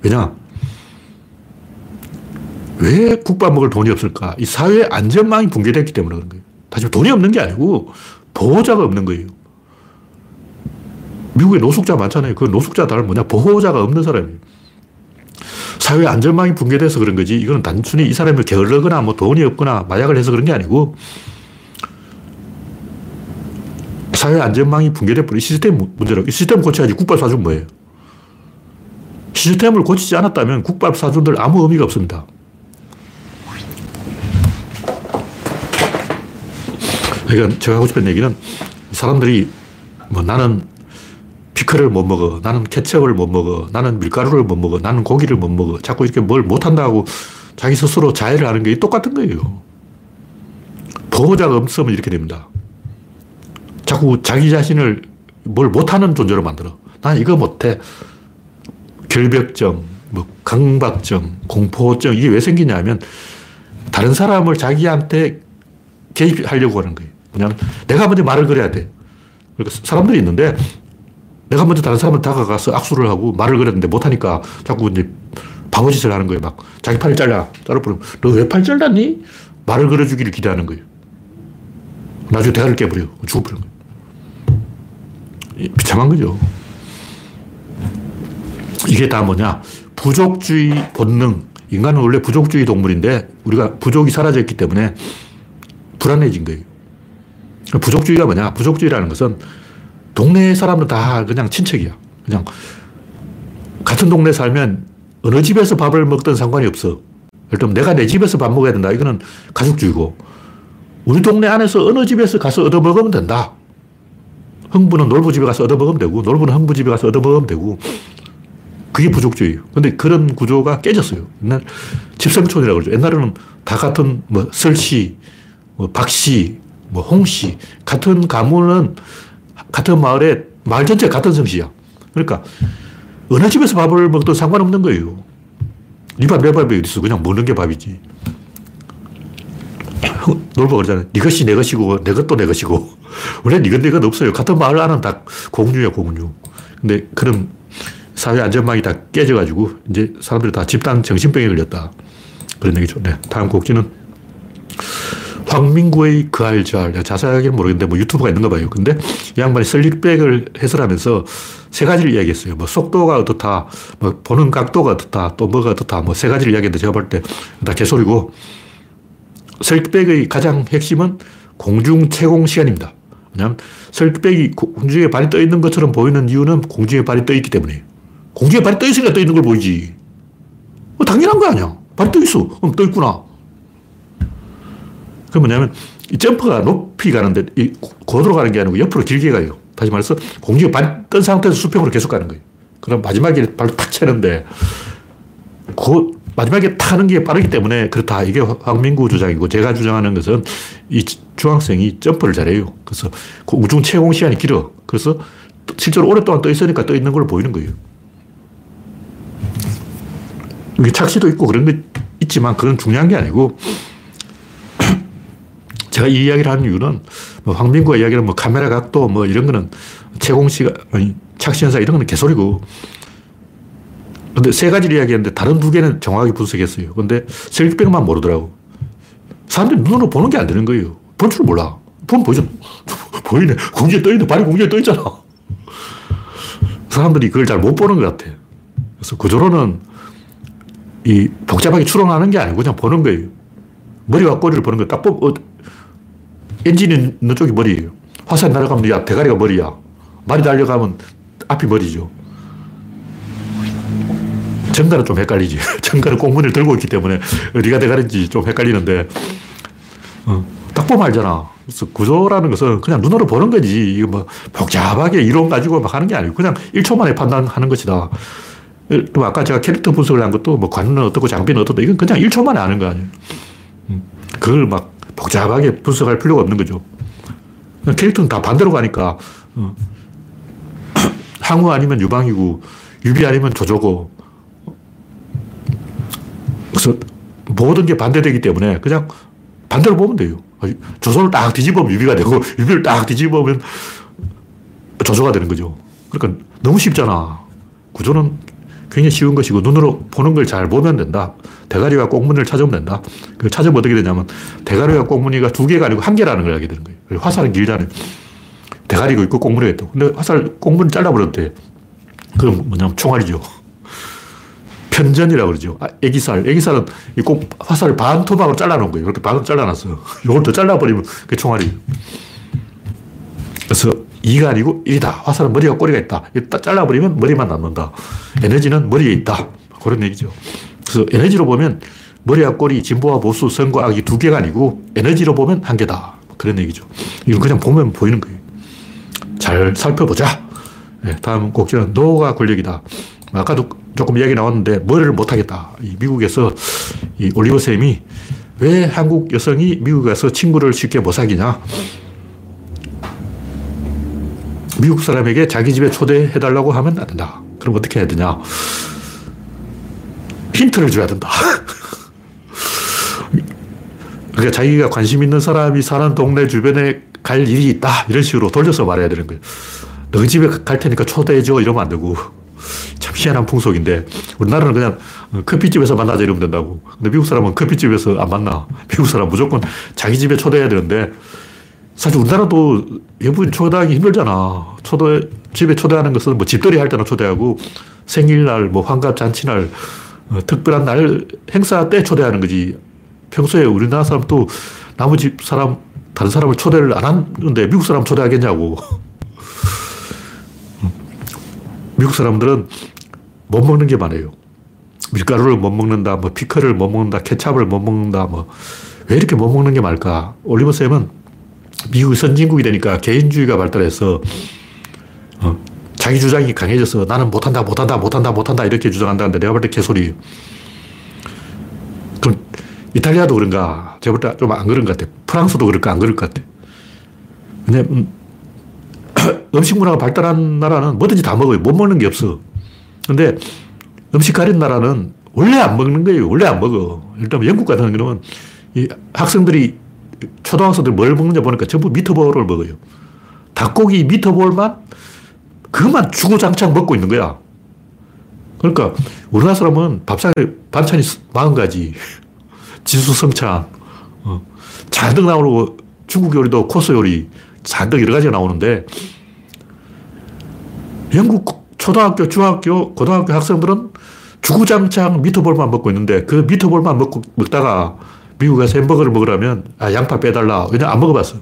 왜냐? 왜 국밥 먹을 돈이 없을까? 이 사회 안전망이 붕괴됐기 때문에 그런 거예요. 다시 돈이 없는 게 아니고 보호자가 없는 거예요. 미국에 노숙자 많잖아요. 그 노숙자 다른 뭐냐? 보호자가 없는 사람이에요. 사회 안전망이 붕괴돼서 그런 거지. 이건 단순히 이 사람이 게을르거나 뭐 돈이 없거나 마약을 해서 그런 게 아니고 사회 안전망이 붕괴돼 버린 시스템 문제라고. 이 시스템 고쳐야지 국밥 사준 뭐예요? 시스템을 고치지 않았다면 국밥 사준들 아무 의미가 없습니다. 그러니까 제가 하고 싶은 얘기는 사람들이 뭐 나는 피클을 못 먹어. 나는 케첩을 못 먹어. 나는 밀가루를 못 먹어. 나는 고기를 못 먹어. 자꾸 이렇게 뭘 못한다고 자기 스스로 자해를 하는 게 똑같은 거예요. 보호자가 없으면 이렇게 됩니다. 자꾸 자기 자신을 뭘 못하는 존재로 만들어. 난 이거 못해. 결벽증, 뭐 강박증, 공포증 이게 왜 생기냐면 다른 사람을 자기한테 개입하려고 하는 거예요. 왜냐하면 내가 먼저 말을 걸어야 돼. 그러니까 사람들이 있는데 내가 먼저 다른 사람을 다가가서 악수를 하고 말을 걸었는데 못하니까 자꾸 이제 바보짓을 하는 거예요. 막 자기 팔을 잘라. 자르버리면 너왜 팔 잘랐니? 말을 걸어주기를 기대하는 거예요. 나중에 대가를 깨버려. 죽어버리는 거예요. 비참한 거죠. 이게 다 뭐냐? 부족주의 본능. 인간은 원래 부족주의 동물인데 우리가 부족이 사라졌기 때문에 불안해진 거예요. 부족주의가 뭐냐? 부족주의라는 것은 동네 사람들 다 그냥 친척이야. 그냥 같은 동네 살면 어느 집에서 밥을 먹든 상관이 없어. 일단 내가 내 집에서 밥 먹어야 된다. 이거는 가족주의고. 우리 동네 안에서 어느 집에서 가서 얻어먹으면 된다. 흥부는 놀부 집에 가서 얻어먹으면 되고, 놀부는 흥부 집에 가서 얻어먹으면 되고, 그게 부족주의예요. 근데 그런 구조가 깨졌어요. 옛날 집성촌이라고 그러죠. 옛날에는 다 같은 뭐 설씨, 뭐 박씨, 뭐 홍씨, 같은 가문은 같은 마을에 마을 전체 같은 성씨야. 그러니까 어느 집에서 밥을 먹도 상관없는 거예요. 네 밥, 내 밥이 어딨어. 그냥 먹는 게 밥이지. 놀부 그러잖아요. 네 것이 내 것이고, 내 것도 내 것이고. 원래 니건 내건 없어요. 같은 마을 안은 다 공유야, 공유. 근데 그런 사회 안전망이 다 깨져가지고, 이제 사람들이 다 집단 정신병에 걸렸다. 그런 얘기죠. 네. 다음 곡지는 황민구의 그 알잘. 자세하게는 모르겠는데 뭐 유튜브가 있는가 봐요. 근데 이 양반이 설립백을 해설하면서 세 가지를 이야기했어요. 뭐 속도가 어떻다, 뭐 보는 각도가 어떻다, 또 뭐가 어떻다, 뭐 세 가지를 이야기했는데 제가 볼 때 다 개소리고 설백의 가장 핵심은 공중 채공 시간입니다. 왜냐하면 설백이 공중에 발이 떠 있는 것처럼 보이는 이유는 공중에 발이 떠 있기 때문에 공중에 발이 떠 있으니까 떠 있는 걸 보이지. 뭐 당연한 거 아니야. 발이 떠 있어. 그럼 떠 있구나. 그 뭐냐면 이 점프가 높이 가는데 이 고도로 가는 게 아니고 옆으로 길게 가요. 다시 말해서 공중에 반뜬 상태에서 수평으로 계속 가는 거예요. 그럼 마지막에 발로 탁 채는데 그 마지막에 타는 게 빠르기 때문에 그렇다. 이게 황민구 주장이고 제가 주장하는 것은 이 중학생이 점프를 잘해요. 그래서 그 우중 채공 시간이 길어. 그래서 실제로 오랫동안 떠 있으니까 떠 있는 걸로 보이는 거예요. 이게 착시도 있고 그런 게 있지만 그건 중요한 게 아니고 제가 이 이야기를 하는 이유는 뭐 황민구가 이야기하는 뭐 카메라 각도 뭐 이런 거는 채공 시간, 아니 착시 현상 이런 거는 개소리고 근데 세 가지를 이야기했는데 다른 두 개는 정확하게 분석했어요. 근데 셀백만 모르더라고. 사람들이 눈으로 보는 게 안 되는 거예요. 볼 줄 몰라. 보면 보이죠. 보이네. 공중에 떠있는데 발이 공중에 떠있잖아. 사람들이 그걸 잘 못 보는 것 같아. 그래서 구조로는 이 복잡하게 추론하는 게 아니고 그냥 보는 거예요. 머리와 꼬리를 보는 거딱 보면, 어, 엔진이 있는 쪽이 머리예요. 화살 날아가면 야, 대가리가 머리야. 말이 달려가면 앞이 머리죠. 정가는 좀 헷갈리지. 정가는 공문을 들고 있기 때문에 어디가 대가리인지 좀 헷갈리는데, 어, 딱 보면 알잖아. 그래서 구조라는 것은 그냥 눈으로 보는 거지. 이거 뭐 복잡하게 이론 가지고 막 하는 게 아니고 그냥 1초 만에 판단하는 것이다. 또 아까 제가 캐릭터 분석을 한 것도 뭐 관은 어떻고 장비는 어떻다. 이건 그냥 1초 만에 아는 거 아니에요. 음, 그걸 막 복잡하게 분석할 필요가 없는 거죠. 캐릭터는 다 반대로 가니까, 어. 항우 아니면 유방이고, 유비 아니면 조조고, 그래서 모든 게 반대되기 때문에 그냥 반대로 보면 돼요. 조선을 딱 뒤집으면 유비가 되고 유비를 딱 뒤집으면 조조가 되는 거죠. 그러니까 너무 쉽잖아. 구조는 굉장히 쉬운 것이고 눈으로 보는 걸 잘 보면 된다. 대가리와 꽁무니를 찾으면 된다. 그 찾으면 어떻게 되냐면 대가리와 꽁무니가 두 개가 아니고 한 개라는 걸 알게 되는 거예요. 화살은 길잖아요. 대가리가 있고 꽁무니가 있다. 근데 화살 꽁무니 잘라버려도 돼. 그럼 뭐냐면 총알이죠. 편전이라고 그러죠. 아, 애기살. 애기살은 꼭 화살을 반 토막으로 잘라놓은 거예요. 이렇게 반으로 잘라놨어. 이걸 더 잘라버리면 그게 총알이에요. 그래서 2가 아니고 1이다. 화살은 머리와 꼬리가 있다. 딱 잘라버리면 머리만 남는다. 에너지는 머리에 있다. 그런 얘기죠. 그래서 에너지로 보면 머리와 꼬리, 진보와 보수, 선과 악이 두 개가 아니고 에너지로 보면 한 개다. 그런 얘기죠. 이건 그냥 보면 보이는 거예요. 잘 살펴보자. 네, 다음 곡지는 노가 권력이다. 아까도 조금 이야기 나왔는데 머리를 못하겠다. 미국에서 이 올리버 쌤이 왜 한국 여성이 미국에 가서 친구를 쉽게 못 사귀냐. 미국 사람에게 자기 집에 초대해달라고 하면 안 된다. 그럼 어떻게 해야 되냐. 힌트를 줘야 된다. 그러니까 자기가 관심 있는 사람이 사는 동네 주변에 갈 일이 있다. 이런 식으로 돌려서 말해야 되는 거예요. 너희 집에 갈 테니까 초대해줘. 이러면 안 되고. 참 희한한 풍속인데 우리나라는 그냥 커피집에서 만나자 이러면 된다고. 근데 미국 사람은 커피집에서 안 만나. 미국 사람 무조건 자기 집에 초대해야 되는데 사실 우리나라도 외부인 초대하기 힘들잖아. 초대, 집에 초대하는 것은 뭐 집들이 할 때나 초대하고 생일날, 뭐 환갑 잔치날, 어, 특별한 날 행사 때 초대하는 거지. 평소에 우리나라 사람도 나머지 사람, 다른 사람을 초대를 안 하는데 미국 사람 초대하겠냐고. 미국 사람들은 못 먹는 게 많아요. 밀가루를 못 먹는다, 뭐 피클을 못 먹는다, 케찹을 못 먹는다, 뭐. 왜 이렇게 못 먹는 게 많을까? 올리버 쌤은 미국이 선진국이 되니까 개인주의가 발달해서 어, 자기 주장이 강해져서 나는 못한다, 못한다, 못한다, 못한다 이렇게 주장한다는데 내가 볼 때 개소리. 그럼 이탈리아도 그런가? 제가 볼 때 좀 안 그런 것 같아. 프랑스도 그럴까? 안 그럴 것 같아. 왜냐면 음식 문화가 발달한 나라는 뭐든지 다 먹어요. 못 먹는 게 없어. 근데 음식 가린 나라는 원래 안 먹는 거예요. 원래 안 먹어. 일단 영국 같은 경우는 이 학생들이 초등학생들 뭘 먹느냐 보니까 전부 미트볼을 먹어요. 닭고기 미트볼만 그것만 주구장창 먹고 있는 거야. 그러니까 우리나라 사람은 밥상에 반찬이 40가지. 지수성찬. 어. 잔뜩 나오고 중국 요리도 코스 요리 잔뜩 여러 가지가 나오는데 영국 초등학교, 중학교, 고등학교 학생들은 주구장창 미트볼만 먹고 있는데 그 미트볼만 먹고 먹다가 미국에서 햄버거를 먹으라면 아, 양파 빼달라. 왜냐 안 먹어봤어.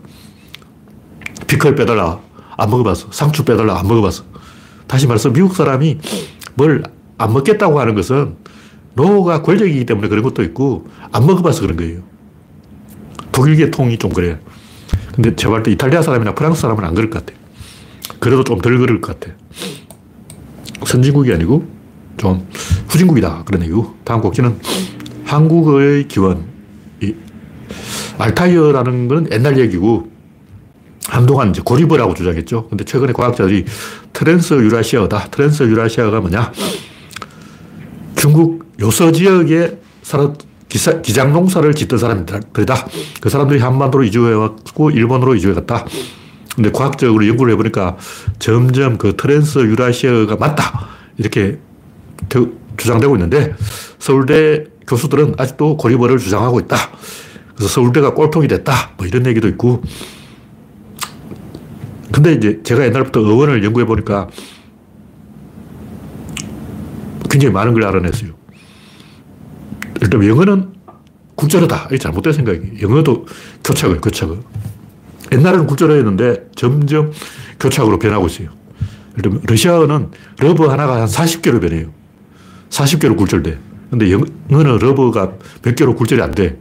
피클 빼달라. 안 먹어봤어. 상추 빼달라. 안 먹어봤어. 다시 말해서 미국 사람이 뭘 안 먹겠다고 하는 것은 노가 권력이기 때문에 그런 것도 있고 안 먹어봐서 그런 거예요. 독일 계 통이 좀 그래요. 근데 제가 볼때 이탈리아 사람이나 프랑스 사람은 안 그럴 것 같아요. 그래도 좀 덜 그럴 것 같아요. 선진국이 아니고 좀 후진국이다. 그런 얘기고. 다음 곡지는 한국의 기원. 이 알타이어라는 건 옛날 얘기고 한동안 이제 고립어라고 주장했죠. 근데 최근에 과학자들이 trans 유라시아다. trans 유라시아가 뭐냐? 중국 요서 지역에 살아 기사, 기장 농사를 짓던 사람들이다. 그 사람들이 한반도로 이주해왔고 일본으로 이주해갔다. 근데 과학적으로 연구를 해보니까 점점 그 trans 유라시아가 맞다. 이렇게 주장되고 있는데 서울대 교수들은 아직도 고리버를 주장하고 있다. 그래서 서울대가 꼴통이 됐다. 뭐 이런 얘기도 있고. 근데 이제 제가 옛날부터 어원을 연구해 보니까 굉장히 많은 걸 알아냈어요. 일단 영어는 국절어다. 이게 잘못된 생각이에요. 영어도 교착어예요, 교착어. 옛날에는 국절어였는데 점점 교착으로 변하고 있어요. 예를 러시아어는 love 하나가 한 40개로 변해요. 40개로 굴절돼. 근데 영어는 love가 몇 개로 굴절이 안 돼.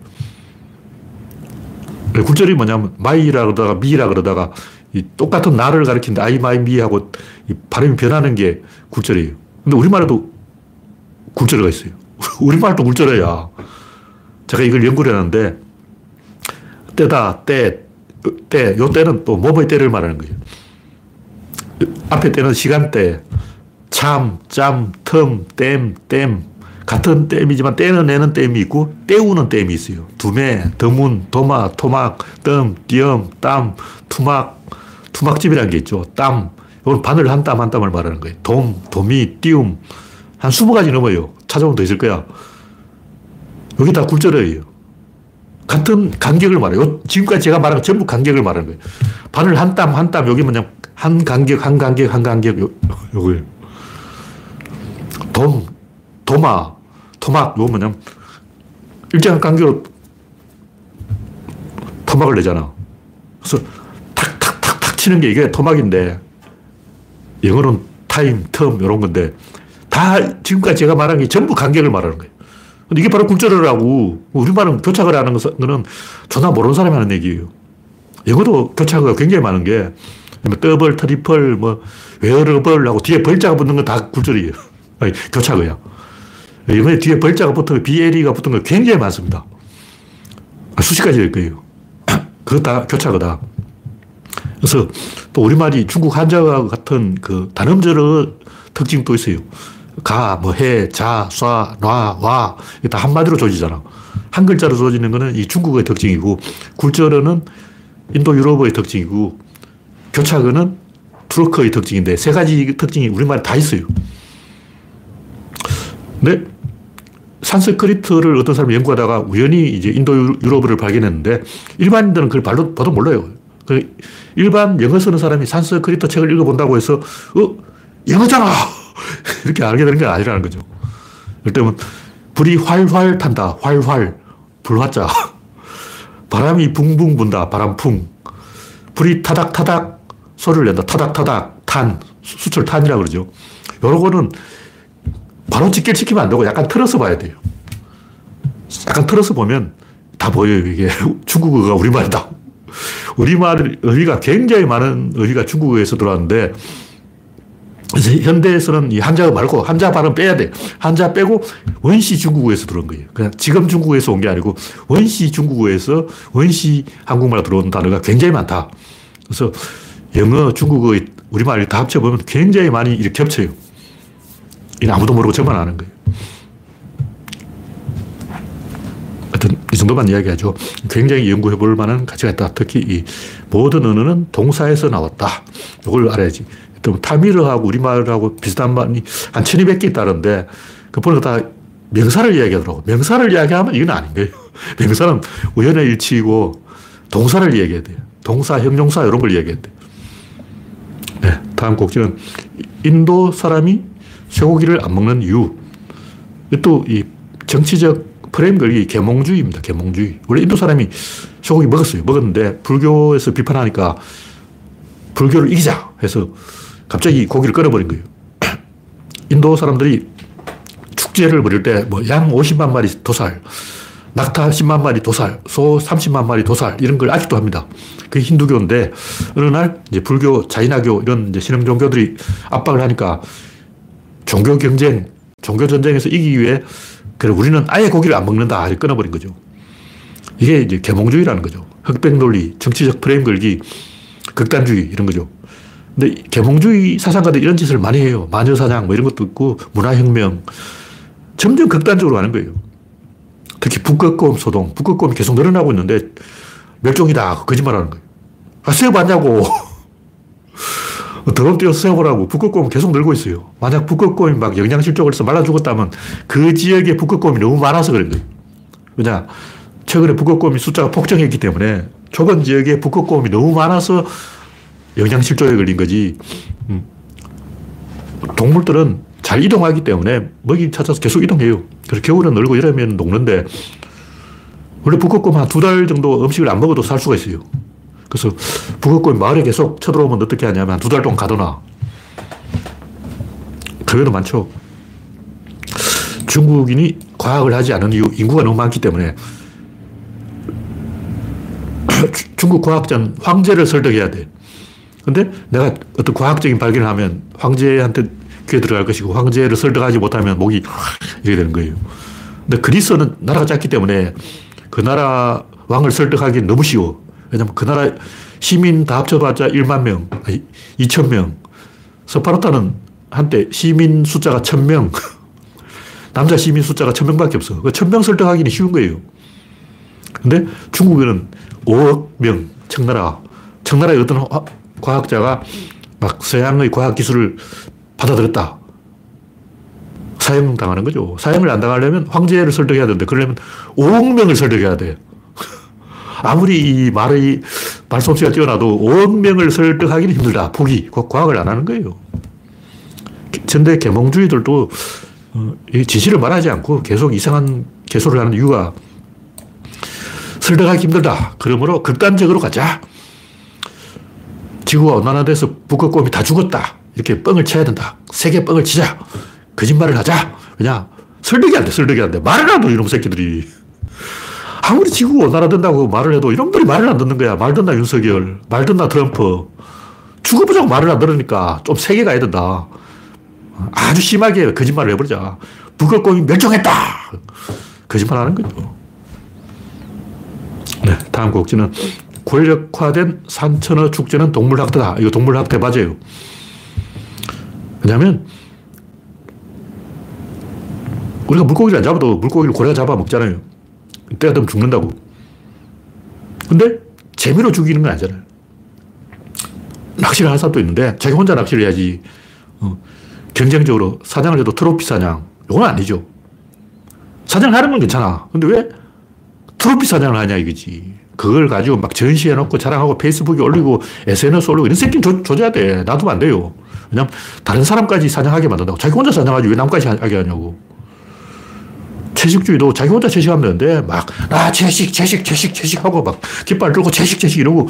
굴절이 뭐냐면 my라 그러다가 me라 그러다가 이 똑같은 나를 가리키는데 I, my, me 하고 이 발음이 변하는 게 굴절이에요. 근데 우리말에도 굴절어가 있어요. 우리말도 굴절어야. 제가 이걸 연구를 했는데 때다, 때, 때, 요 때는 또 뭐뭐의 때를 말하는 거예요. 앞에 때는 시간대, 참, 짬, 텀, 땜, 땜. 같은 땜이지만 떼는 내는 땜이 있고 때우는 땜이 있어요. 두매, 더문, 도마, 토막, 뜸, 띄엄, 땀, 투막, 투막집이라는 게 있죠. 땀. 이건 바늘 한 땀 한 땀을 말하는 거예요. 돔, 도미, 띄움. 한 20가지 넘어요. 찾아보면 더 있을 거야. 여기 다 굴절어예요. 같은 간격을 말해요. 지금까지 제가 말한 건 전부 간격을 말하는 거예요. 바늘 한 땀, 한 땀, 여기 뭐냐, 한 간격, 한 간격, 한 간격, 요, 요걸. 돔, 도마, 토막, 요 뭐냐, 일정한 간격으로 토막을 내잖아. 그래서 탁 탁 탁 탁 치는 게 이게 토막인데, 영어로는 타임, 텀, 이런 건데, 다 지금까지 제가 말한 게 전부 간격을 말하는 거예요. 근데 이게 바로 굴절어라고. 우리말은 교착어라 하는 것은 전혀 모르는 사람이 하는 얘기예요. 영어도 교착어가 굉장히 많은 게, 뭐 double, triple, 뭐, 웨어러블 하고 뒤에 ble자가 붙는 건 다 굴절이에요. 아니, 교착어야. 영어에 뒤에 ble자가 붙은 거, BLE가 붙은 거 굉장히 많습니다. 수십 가지 될 거예요. 그거 다 교착어다. 그래서 또 우리말이 중국 한자와 같은 그 단음절의 특징도 있어요. 가, 뭐 해, 자, 쏴, 놔, 와. 다 한마디로 조지잖아. 한 글자로 조지는 거는 이 중국의 특징이고, 굴절어는 인도 유럽의 특징이고, 교착어는 투르크의 특징인데, 세 가지 특징이 우리말에 다 있어요. 근데 산스크리트를 어떤 사람이 연구하다가 우연히 이제 인도 유럽어를 발견했는데, 일반인들은 그걸 봐도, 봐도 몰라요. 그 일반 영어 쓰는 사람이 산스크리트 책을 읽어본다고 해서, 어, 영어잖아! 이렇게 알게 되는 게 아니라는 거죠. 들면, 불이 활활 탄다. 활활. 불화자. 바람이 붕붕 분다. 바람풍. 불이 타닥타닥 소리를 낸다. 타닥타닥. 탄. 수철 탄이라고 그러죠. 요런 거는 바로 직결 시키면 안 되고 약간 틀어서 봐야 돼요. 약간 틀어서 보면 다 보여요. 이게 중국어가 우리말이다. 우리말 의미가 굉장히 많은 의미가 중국어에서 들어왔는데 현대에서는 이 한자어 말고 한자 발음 빼야 돼. 한자 빼고 원시 중국어에서 들어온 거예요. 그냥 지금 중국어에서 온 게 아니고 원시 중국어에서 원시 한국말 들어온 단어가 굉장히 많다. 그래서 영어, 중국어, 우리말 다 합쳐보면 굉장히 많이 이렇게 겹쳐요. 이 아무도 모르고 저만 아는 거예요. 하여튼 이 정도만 이야기하죠. 굉장히 연구해 볼 만한 가치가 있다. 특히 이 모든 언어는 동사에서 나왔다. 이걸 알아야지. 또 타미르하고 우리말하고 비슷한 말이 한 1200개 있다는데 그 보니까 다 명사를 이야기하더라고. 명사를 이야기하면 이건 아닌 거예요. 명사는 우연의 일치이고 동사를 이야기해야 돼요. 동사, 형용사 이런 걸 이야기해야 돼요. 네, 다음 곡지는 인도 사람이 쇠고기를 안 먹는 이유. 또이 정치적 프레임 걸기 계몽주의입니다. 계몽주의. 원래 인도 사람이 쇠고기 먹었어요. 먹었는데 불교에서 비판하니까 불교를 이기자 해서 갑자기 고기를 끊어버린 거예요. 인도 사람들이 축제를 벌일 때 뭐 양 50만 마리 도살, 낙타 10만 마리 도살, 소 30만 마리 도살, 이런 걸 아직도 합니다. 그게 힌두교인데, 어느 날 이제 불교, 자이나교, 이런 신흥 종교들이 압박을 하니까 종교 경쟁, 종교 전쟁에서 이기기 위해, 그래, 우리는 아예 고기를 안 먹는다. 이렇게 끊어버린 거죠. 이게 이제 계몽주의라는 거죠. 흑백 논리, 정치적 프레임 걸기, 극단주의, 이런 거죠. 근데 계몽주의 사상가들 이런 짓을 많이 해요. 마녀 사냥, 뭐 이런 것도 있고, 문화혁명. 점점 극단적으로 가는 거예요. 특히 북극곰 소동. 북극곰이 계속 늘어나고 있는데 멸종이다. 거짓말 하는 거예요. 아, 수해 봤냐고. 드론 띄어 수해보라고. 북극곰 계속 늘고 있어요. 만약 북극곰이 막 영양실종을 해서 말라 죽었다면 그 지역에 북극곰이 너무 많아서 그런 거예요. 왜냐. 최근에 북극곰이 숫자가 폭증했기 때문에 조건 지역에 북극곰이 너무 많아서 영양실조에 걸린 거지. 음. 동물들은 잘 이동하기 때문에 먹이 찾아서 계속 이동해요. 그래서 겨울은 늘고 여름에는 녹는데 원래 북극곰 한 두 달 정도 음식을 안 먹어도 살 수가 있어요. 그래서 북극곰이 마을에 계속 쳐들어오면 어떻게 하냐면 두 달 동안 가둬놔. 그 외에도 많죠. 중국인이 과학을 하지 않은 이유, 인구가 너무 많기 때문에 중국 과학자는 황제를 설득해야 돼. 근데 내가 어떤 과학적인 발견을 하면 황제한테 귀에 들어갈 것이고 황제를 설득하지 못하면 목이 이렇게 되는 거예요. 근데 그리스는 나라가 작기 때문에 그 나라 왕을 설득하기 너무 쉬워. 왜냐면 그 나라 시민 다 합쳐봤자 1만 명, 아니 2천 명. 스파르타는 한때 시민 숫자가 1000명. 남자 시민 숫자가 1000명밖에 없어. 그 1000명 설득하기는 쉬운 거예요. 근데 중국에는 5억 명, 청나라. 청나라의 어떤 과학자가 막 서양의 과학 기술을 받아들였다. 사형당하는 거죠. 사형을 안 당하려면 황제를 설득해야 되는데, 그러려면 5억 명을 설득해야 돼. 아무리 이 말의 말솜씨가 뛰어나도 5억 명을 설득하기는 힘들다. 포기. 과학을 안 하는 거예요. 현대 계몽주의들도 어, 지시를 말하지 않고 계속 이상한 개소를 하는 이유가 설득하기 힘들다. 그러므로 극단적으로 가자. 지구가 온난화돼서 북극곰이 다 죽었다. 이렇게 뻥을 쳐야 된다. 세계 뻥을 치자. 거짓말을 하자. 왜냐? 설득이 안 돼, 설득이 안 돼. 말을 안 해, 이놈 새끼들이. 아무리 지구가 온난화된다고 말을 해도 이놈들이 말을 안 듣는 거야. 말 듣나 윤석열. 말 듣나 트럼프. 죽어보자고 말을 안 들으니까 좀 세게 가야 된다. 아주 심하게 거짓말을 해버리자. 북극곰이 멸종했다! 거짓말 하는 거죠. 네, 다음 곡지는 권력화된 산천어 축제는 동물학대다. 이거 동물학대 맞아요. 왜냐면 우리가 물고기를 안 잡아도 물고기를 고래가 잡아 먹잖아요. 때가 되면 죽는다고. 근데 재미로 죽이는 건 아니잖아요. 낚시를 하는 사람도 있는데 자기 혼자 낚시를 해야지. 어, 경쟁적으로 사냥을 해도 트로피 사냥. 이건 아니죠. 사냥을 하는 건 괜찮아. 근데 왜 트로피 사냥을 하냐 이거지. 그걸 가지고 막 전시해놓고 자랑하고 페이스북에 올리고 SNS 올리고 이런 새끼는 조, 져야 돼. 놔두면 안 돼요. 왜냐면 다른 사람까지 사냥하게 만든다고. 자기 혼자 사냥하지 왜 남까지 하게 하냐고. 채식주의도 자기 혼자 채식하면 되는데 막, 나 채식, 채식, 채식, 채식 하고 막 깃발 들고 채식, 채식 이러고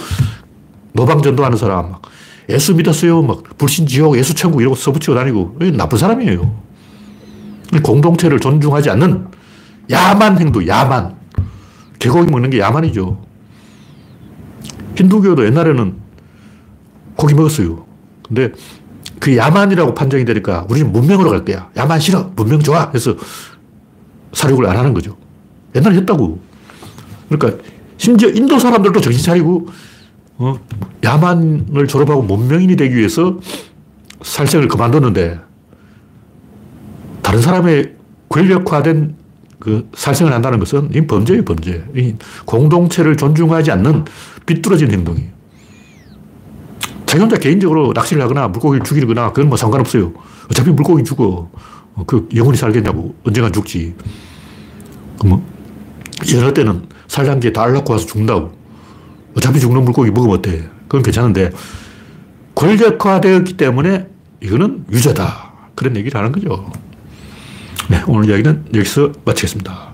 노방전도하는 사람 막 예수 믿었어요. 막 불신지옥, 예수 천국 이러고 써붙이고 다니고 나쁜 사람이에요. 공동체를 존중하지 않는 야만 행동, 야만. 개고기 먹는 게 야만이죠. 힌두교도 옛날에는 고기 먹었어요. 근데 그 야만이라고 판정이 되니까 우리는 문명으로 갈 거야. 야만 싫어. 문명 좋아. 그래서 사육을 안 하는 거죠. 옛날에 했다고. 그러니까 심지어 인도 사람들도 정신 차리고 어, 야만을 졸업하고 문명인이 되기 위해서 살생을 그만뒀는데 다른 사람의 권력화된 그 살생을 한다는 것은 이 범죄예요, 범죄. 이 공동체를 존중하지 않는 비뚤어진 행동이에요. 자기 혼자 개인적으로 낚시를 하거나 물고기를 죽이거나 그건 뭐 상관없어요. 어차피 물고기 죽어. 어, 그 영원히 살겠냐고. 언젠간 죽지. 그뭐 여러 때는 산란기에 다 앓고 와서 죽는다고. 어차피 죽는 물고기 먹으면 어때? 그건 괜찮은데 권력화되었기 때문에 이거는 유죄다. 그런 얘기를 하는 거죠. 네, 오늘 이야기는 여기서 마치겠습니다.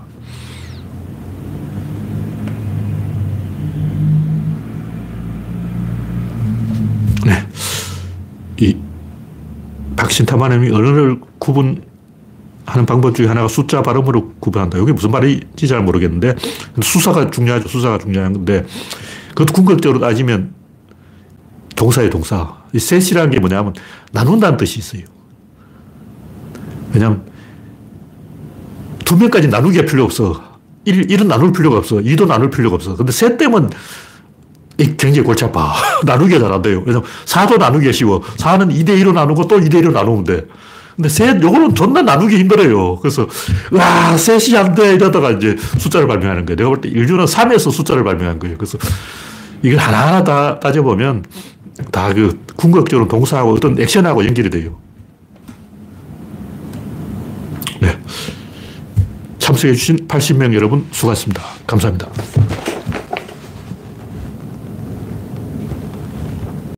네. 이 박신타마님이 언어를 구분 하는 방법 중에 하나가 숫자 발음으로 구분한다. 이게 무슨 말인지 잘 모르겠는데, 수사가 중요하죠. 수사가 중요한 건데, 그것도 궁극적으로 따지면 동사예요, 동사. 이 셋이라는 게 뭐냐면 나눈다는 뜻이 있어요. 왜냐면 두 명까지 나누기가 필요 없어. 1, 1은 나눌 필요가 없어. 2도 나눌 필요가 없어. 근데 셋 때면 굉장히 골치 아파. 나누기가 잘 안 돼요. 왜냐면 4도 나누기가 쉬워. 4는 2대1로 나누고 또 2대1로 나누면 돼. 근데 셋, 요거는 존나 나누기 힘들어요. 그래서, 와, 셋이 안 돼. 이러다가 이제 숫자를 발명하는 거예요. 내가 볼 때 인류는 3에서 숫자를 발명한 거예요. 그래서 이걸 하나하나 다 따져보면 다 그 궁극적으로 동사하고 어떤 액션하고 연결이 돼요. 네. 참석해주신 80명 여러분 수고하셨습니다. 감사합니다.